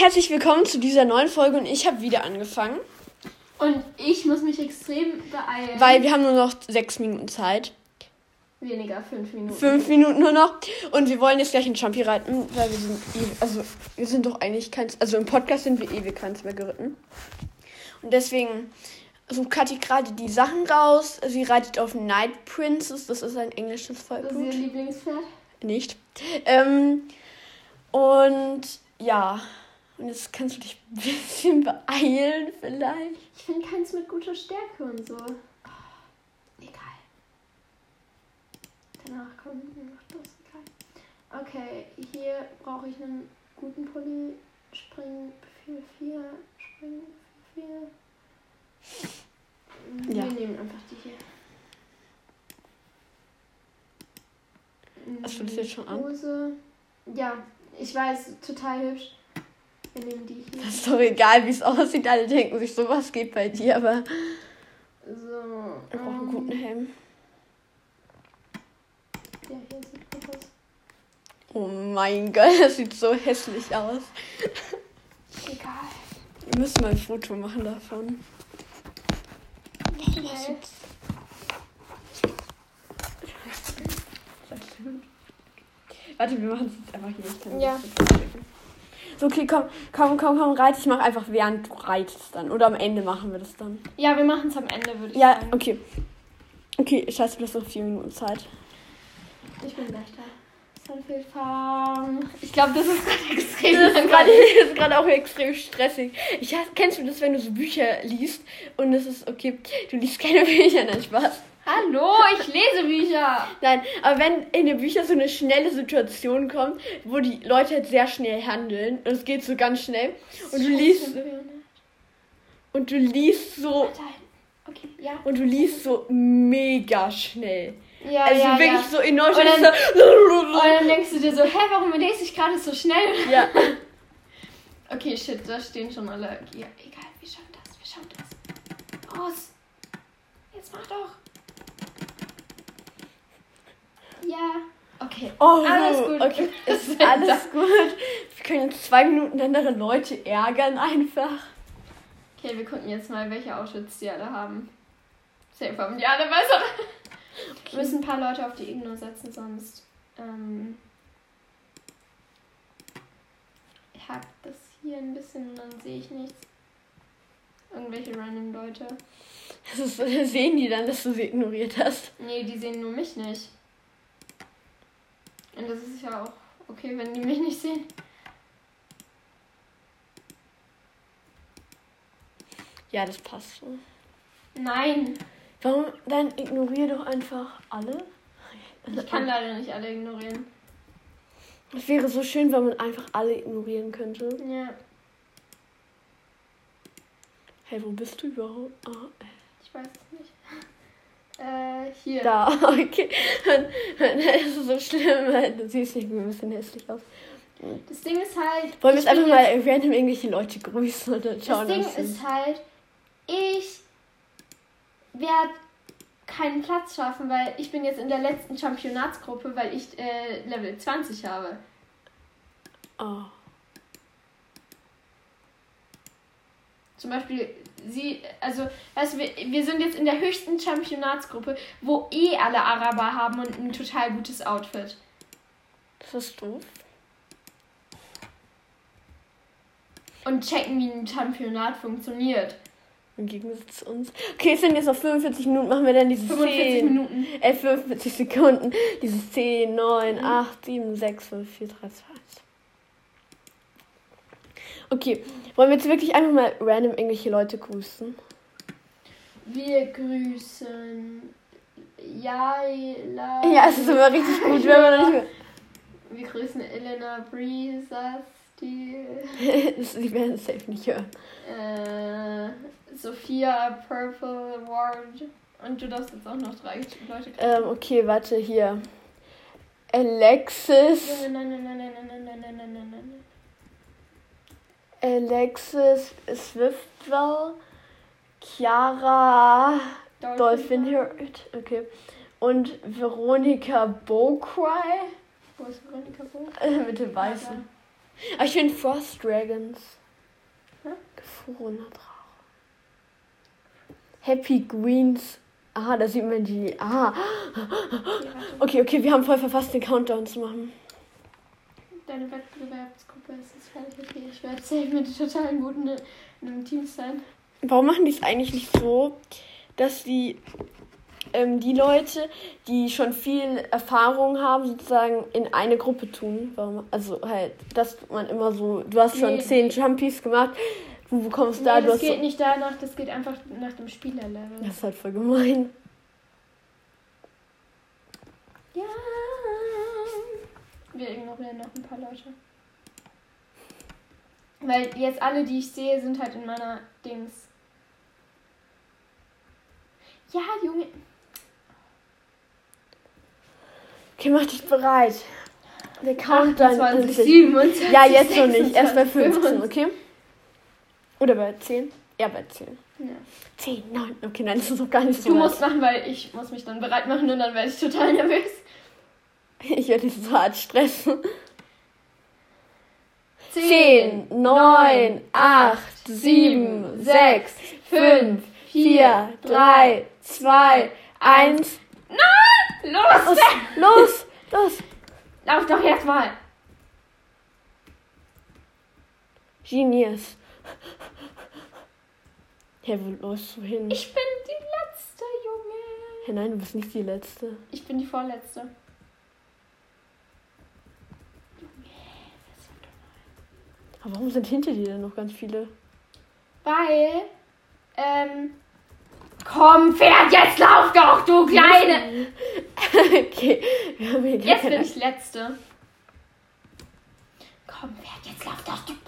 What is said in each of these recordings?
herzlich willkommen zu dieser neuen Folge und ich habe wieder angefangen. Und ich muss mich extrem beeilen. Weil wir haben nur noch sechs Minuten Zeit. Weniger, fünf Minuten. Fünf Minuten nur noch. Und wir wollen jetzt gleich in Champi reiten, weil wir sind eh, also wir sind doch eigentlich keins, also im Podcast sind wir ewig keins mehr geritten. Und deswegen sucht Kathi gerade die Sachen raus. Sie reitet auf Night Princess, das ist ein englisches Das ist ihr Vollblut. Lieblingspferd? Nicht. Ähm, und ja, und jetzt kannst du dich ein bisschen beeilen vielleicht. Ich finde keins mit guter Stärke und so. Oh, egal. Danach kommt noch das. Egal. Okay, hier brauche ich einen guten Pulli. Spring 4-4. Spring 4. Ja. Wir nehmen einfach die hier. Hast du das jetzt schon an? Hose. Ja, ich weiß, total hübsch. Wir nehmen die hier. Das ist doch egal, wie es aussieht. Alle denken sich, sowas geht bei dir, aber So. wir brauchen einen ähm, guten Helm. Der hier sieht gut aus. Oh mein Gott, das sieht so hässlich aus. Egal. Wir müssen mal ein Foto machen davon. Okay. Warte, wir machen es jetzt einfach hier. Ich kann Ja. So, okay, komm, komm, komm, komm, reit. Ich mach einfach, während du reitest dann. Oder am Ende machen wir das dann. Ja, wir machen es am Ende, würde ich Ja, sagen. okay. Okay, scheiße, du hast noch vier Minuten Zeit. Ich bin gleich da. Ich glaube, das ist gerade extrem Das ist gerade das ist gerade auch extrem stressig. Ich hasse, kennst du das, wenn du so Bücher liest und es ist okay, du liest keine Bücher, nein, Spaß. Hallo, ich lese Bücher. Nein, aber wenn in den Büchern so eine schnelle Situation kommt, wo die Leute halt sehr schnell handeln und es geht so ganz schnell und du liest und du liest so Okay, ja. und du liest so mega schnell. Ja, Also ja, wirklich ja. so in Und Deutschland dann- Und dann denkst du dir so, hä, warum lese ich gerade so schnell? Ja. Okay, shit, da stehen schon alle. Ja, egal, wir schauen das, wir schauen das. Aus. Jetzt mach doch. Ja. Okay. Oh, Alles gut. Okay, ist alles gut. Wir können jetzt zwei Minuten andere Leute ärgern einfach. Okay, wir gucken jetzt mal, welche Outfits die alle haben. Safe haben die alle besser. Wir müssen ein paar Leute auf die Igno setzen, sonst ähm, hakt das hier ein bisschen und dann sehe ich nichts. Irgendwelche random Leute. Das ist, sehen die dann, dass du sie ignoriert hast. Nee, die sehen nur mich nicht. Und das ist ja auch okay, wenn die mich nicht sehen. Ja, das passt so. Nein, Warum? Dann ignorier doch einfach alle. ich kann leider nicht alle ignorieren. Es wäre so schön, wenn man einfach alle ignorieren könnte. Ja, Hey, wo bist du überhaupt? Ah, ich weiß es nicht. Äh, hier. da, okay. Das ist so schlimm, weil du siehst nicht ein bisschen hässlich aus. Das Ding ist halt. Wollen wir jetzt einfach mal random irgendwelche Leute grüßen und dann Das schauen, Ding ist halt, ich werde keinen Platz schaffen, weil ich bin jetzt in der letzten Championatsgruppe, weil ich äh, Level 20 habe. Oh. Zum Beispiel, sie, also, weißt du, wir, wir sind jetzt in der höchsten Championatsgruppe, wo eh alle Araber haben und ein total gutes Outfit. Das ist doof. Und checken, wie ein Championat funktioniert. Im Gegensatz zu uns. Okay, es sind jetzt noch 45 Minuten, machen wir dann diese 45 10. Minuten. Äh, 45 Sekunden. Dieses 10, 9, Mhm. 8, 7, 6, 5, 4, 3, 2, 1. Okay, wollen wir jetzt wirklich einfach mal random irgendwelche Leute grüßen? Wir grüßen Jaila. Ja, es ist immer richtig gut, wenn man nicht Wir grüßen Elena Breezas, die das, Die werden es safe nicht hören. äh, Sophia Purple Ward. Und du darfst jetzt auch noch drei Leute Ähm, okay, warte, hier. Alexis. Nein, nein, nein, nein, nein, nein, nein, nein, nein, nein, Alexis Swiftwell. Chiara Dolphin Hurt. Okay. Und Veronika Bowcry. Wo ist Veronika Bo? Äh, mit dem Weißen. Aber ich finde Frost Dragons. Hä? Gefrorener Drache. Happy Greens. Ah, da sieht man die. Ah. Ja. Okay, okay, wir haben voll verfasst, den Countdown zu machen. Deine Wettbewerbsgruppe ist jetzt fertig. Okay, ich werde safe mit totalen Guten in einem Team sein. Warum machen die es eigentlich nicht so, dass die ähm, die Leute, die schon viel Erfahrung haben, sozusagen in eine Gruppe tun? Warum? Also halt, dass man immer so, du hast schon Nee. zehn Jumpies gemacht, du bekommst da, nee, du das hast geht so, nicht danach, das geht einfach nach dem Spielerlevel. Das ist halt voll gemein. Ja. Wir ignorieren noch ein paar Leute. Weil jetzt alle, die ich sehe, sind halt in meiner Dings. Ja, Junge. Okay, mach dich bereit. Der Countdown 28, ist 27, Ja, jetzt noch nicht. Erst bei 26, 15, okay? Oder bei 10? Ja, bei 10. Ja. 10, 9. Okay, nein, das ist noch gar nicht so Du weit. musst machen, weil ich muss mich dann bereit machen und dann werde ich total nervös. Ich werde dich so hart stressen. 10, 10, 9, 8, 7, 6, 5, 4, 3, 2, 1. Los! Los, los, los. Lauf doch jetzt mal! Genius. Hä, wo läufst du hin? Ich bin die letzte, Junge. Hä, nein, du bist nicht die Letzte. Ich bin die vorletzte. Aber warum sind hinter dir denn noch ganz viele? Weil, ähm. Komm, Pferd, jetzt lauf doch, du Kleine! okay, wir haben hier Jetzt bin ich letzte. Komm, Pferd, jetzt lauf doch, du.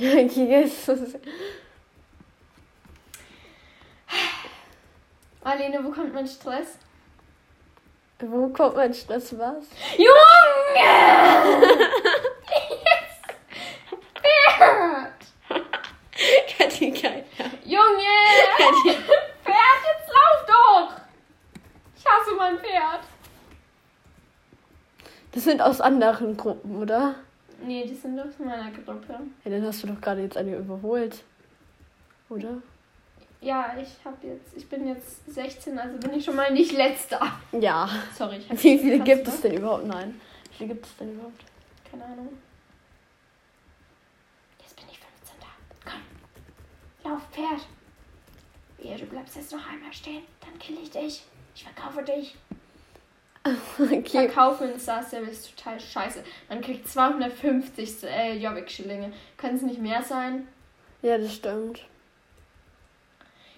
Okay, jetzt. Marlene, wo kommt mein Stress? Wo kommt mein Stress was? Junge! Jetzt! Pferd! Kathi, geil. Junge! Kathi. Pferd, jetzt lauf doch! Ich hasse mein Pferd. Das sind aus anderen Gruppen, oder? Nee, die sind aus meiner Gruppe. Ja, dann hast du doch gerade jetzt eine überholt. Oder? Ja, ich hab jetzt, ich bin jetzt 16, also bin ich schon mal nicht letzter. Ja. Sorry, ich hab Wie viele gibt es denn überhaupt? Nein. Wie viele gibt es denn überhaupt? Keine Ahnung. Jetzt bin ich 15 da. Komm. Lauf, Pferd. Ja, du bleibst jetzt noch einmal stehen. Dann kill ich dich. Ich verkaufe dich. Okay. Verkaufen in Star Stable ist total scheiße. Man kriegt 250 äh, Jobbik-Schillinge. Können es nicht mehr sein? Ja, das stimmt.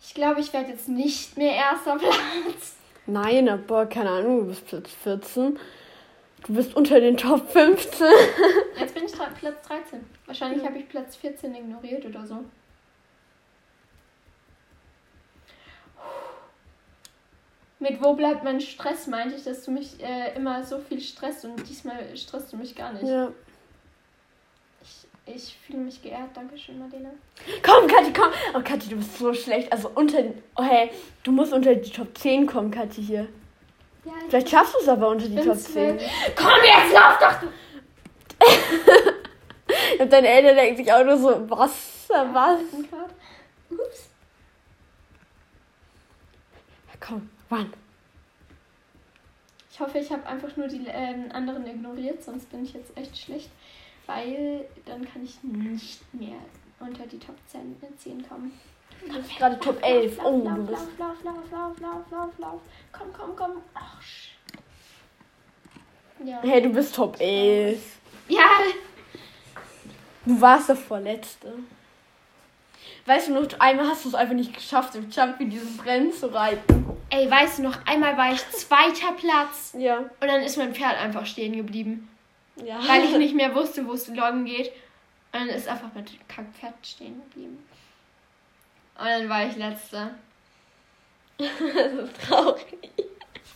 Ich glaube, ich werde jetzt nicht mehr erster Platz. Nein, aber keine Ahnung, du bist Platz 14. Du bist unter den Top 15. Jetzt bin ich Platz 13. Wahrscheinlich habe ich Platz 14 ignoriert oder so. Mit wo bleibt mein Stress, meinte ich, dass du mich äh, immer so viel stresst und diesmal stresst du mich gar nicht. Ja. Ich, ich fühle mich geehrt. Dankeschön, Marlene. Komm, Kathi, komm. Oh, Kathi, du bist so schlecht. Also unter. Oh, hey, du musst unter die Top 10 kommen, Kathi, hier. Ja, ich Vielleicht schaffst du es aber unter die Top 10. zwölf. Komm jetzt, lauf doch! Du. Und deine Eltern denken sich auch nur so, was? Was? Ups. Komm, wann? Ich hoffe, ich habe einfach nur die ähm, anderen ignoriert, sonst bin ich jetzt echt schlecht. Weil dann kann ich nicht mehr unter die Top 10, äh, 10 kommen. Du bist gerade Top 11. Lauf, Oh, lauf, du bist. lauf, lauf, lauf, lauf, lauf, lauf, lauf. Komm, komm, komm. Ach. Ja. Hey, du bist Top 11. Ja, Du warst der Vorletzte. Weißt du noch, einmal hast du es einfach nicht geschafft, im Jumpy dieses Rennen zu reiten. ey, weißt du noch, einmal war ich zweiter Platz Ja. und dann ist mein Pferd einfach stehen geblieben. Ja. Weil ich nicht mehr wusste, wo es lang geht. Und dann ist einfach mein Kackpferd stehen geblieben. Und dann war ich letzter. das ist traurig.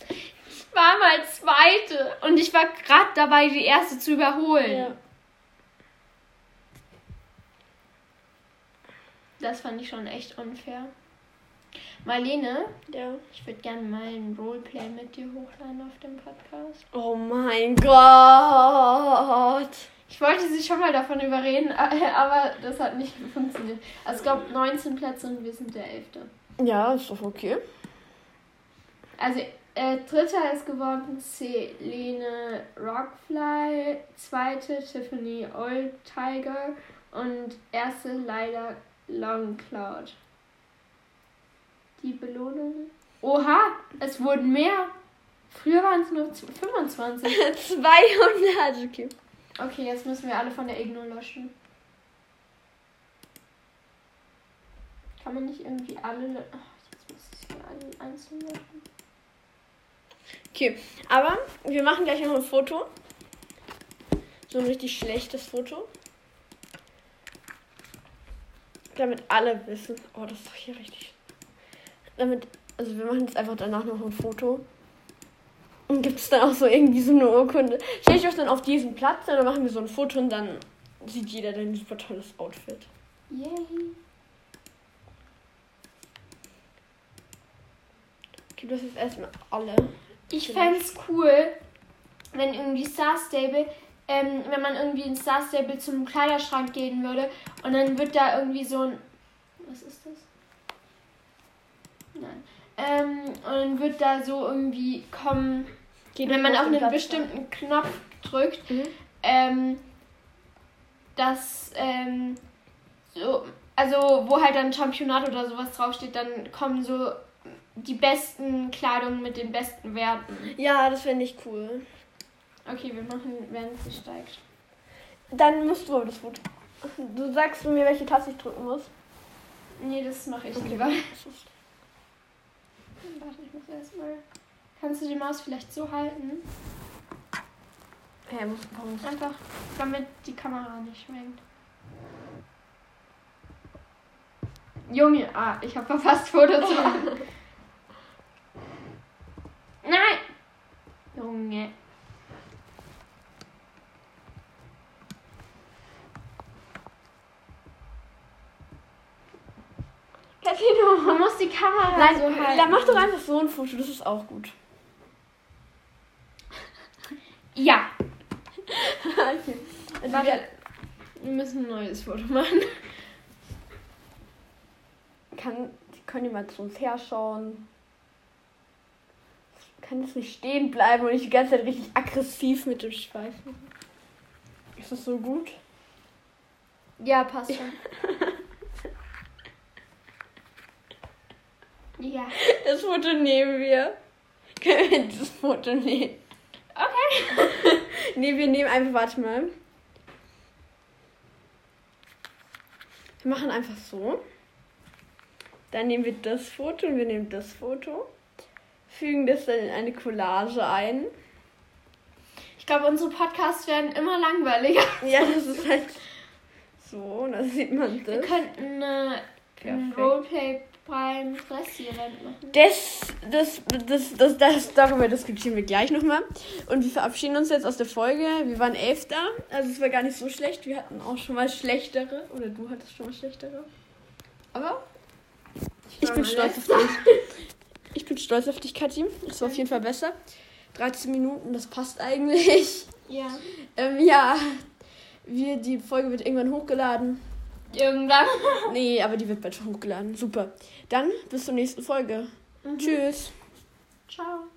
Ich war mal zweite und ich war gerade dabei, die erste zu überholen. Ja. Das fand ich schon echt unfair. Marlene, Ja. ich würde gerne mal ein Roleplay mit dir hochladen auf dem Podcast. Oh mein Gott. Ich wollte sie schon mal davon überreden, aber das hat nicht funktioniert. Also es gab 19 Plätze und wir sind der 11. Ja, ist doch okay. Also äh, dritter ist geworden Selene Rockfly, zweite Tiffany Old Tiger und erste leider Long Cloud. Die Belohnung. Oha, es wurden mehr. Früher waren es nur 25. 200. Okay. Okay, jetzt müssen wir alle von der Igno löschen. Kann man nicht irgendwie alle. lö- Ach, jetzt muss ich sie alle einzeln löschen. Okay, aber wir machen gleich noch ein Foto. So ein richtig schlechtes Foto. Damit alle wissen. Oh, das ist doch hier richtig. Damit, also wir machen jetzt einfach danach noch ein Foto. Und gibt es dann auch so irgendwie so eine Urkunde. Stell ich euch dann auf diesen Platz und dann machen wir so ein Foto und dann sieht jeder dein super tolles Outfit. Yay. Okay, das ist erstmal alle. Ich fände es cool, wenn irgendwie Star Stable, ähm, wenn man irgendwie in Star Stable zum Kleiderschrank gehen würde und dann wird da irgendwie so ein. Was ist das? Nein. Ähm, und dann wird da so irgendwie kommen, Geht wenn man auf einen bestimmten Knopf drückt, Mhm. ähm, dass, ähm, so, also wo halt dann Championat oder sowas draufsteht, dann kommen so die besten Kleidungen mit den besten Werten. Ja, das fände ich cool. Okay, wir machen, während sie steigt. Dann musst du aber das Foto. Du sagst mir, welche Taste ich drücken muss. Nee, das mache ich Okay. lieber. Warte, ich muss erstmal. Kannst du die Maus vielleicht so halten? Hä, muss, warum Einfach, damit die Kamera nicht schwenkt. Junge, ah, ich habe verpasst, Foto zu machen. Nein! Junge. Casino. Man muss die Kamera Nein, so halten. dann mach doch einfach so ein Foto, das ist auch gut. Ja. okay. Also Warte. wir, müssen ein neues Foto machen. kann, können die mal zu uns herschauen. Ich kann jetzt nicht stehen bleiben und nicht die ganze Zeit richtig aggressiv mit dem Schweifen. Ist das so gut? Ja, passt schon. ja. Das Foto nehmen wir. Können wir das Foto nehmen? Okay. Nee, wir nehmen einfach, warte mal. Wir machen einfach so. Dann nehmen wir das Foto und wir nehmen das Foto. Fügen das dann in eine Collage ein. Ich glaube, unsere Podcasts werden immer langweiliger. Ja, das ist halt so. Da sieht man Wir das. könnten äh, ein. Roleplay beim Fressevent machen. Das, das, das, das, das, darüber diskutieren wir gleich nochmal. Und wir verabschieden uns jetzt aus der Folge. Wir waren Elfter, also es war gar nicht so schlecht. Wir hatten auch schon mal schlechtere. Oder du hattest schon mal schlechtere. Aber ich bin stolz auf dich. Ich bin stolz auf dich, Kathi. Das war auf jeden Fall besser. 13 Minuten, das passt eigentlich. Ja. Ähm, ja, wir, die Folge wird irgendwann hochgeladen. Irgendwann. Nee, aber die wird bald schon hochgeladen. Super. Dann bis zur nächsten Folge. Tschüss. Ciao.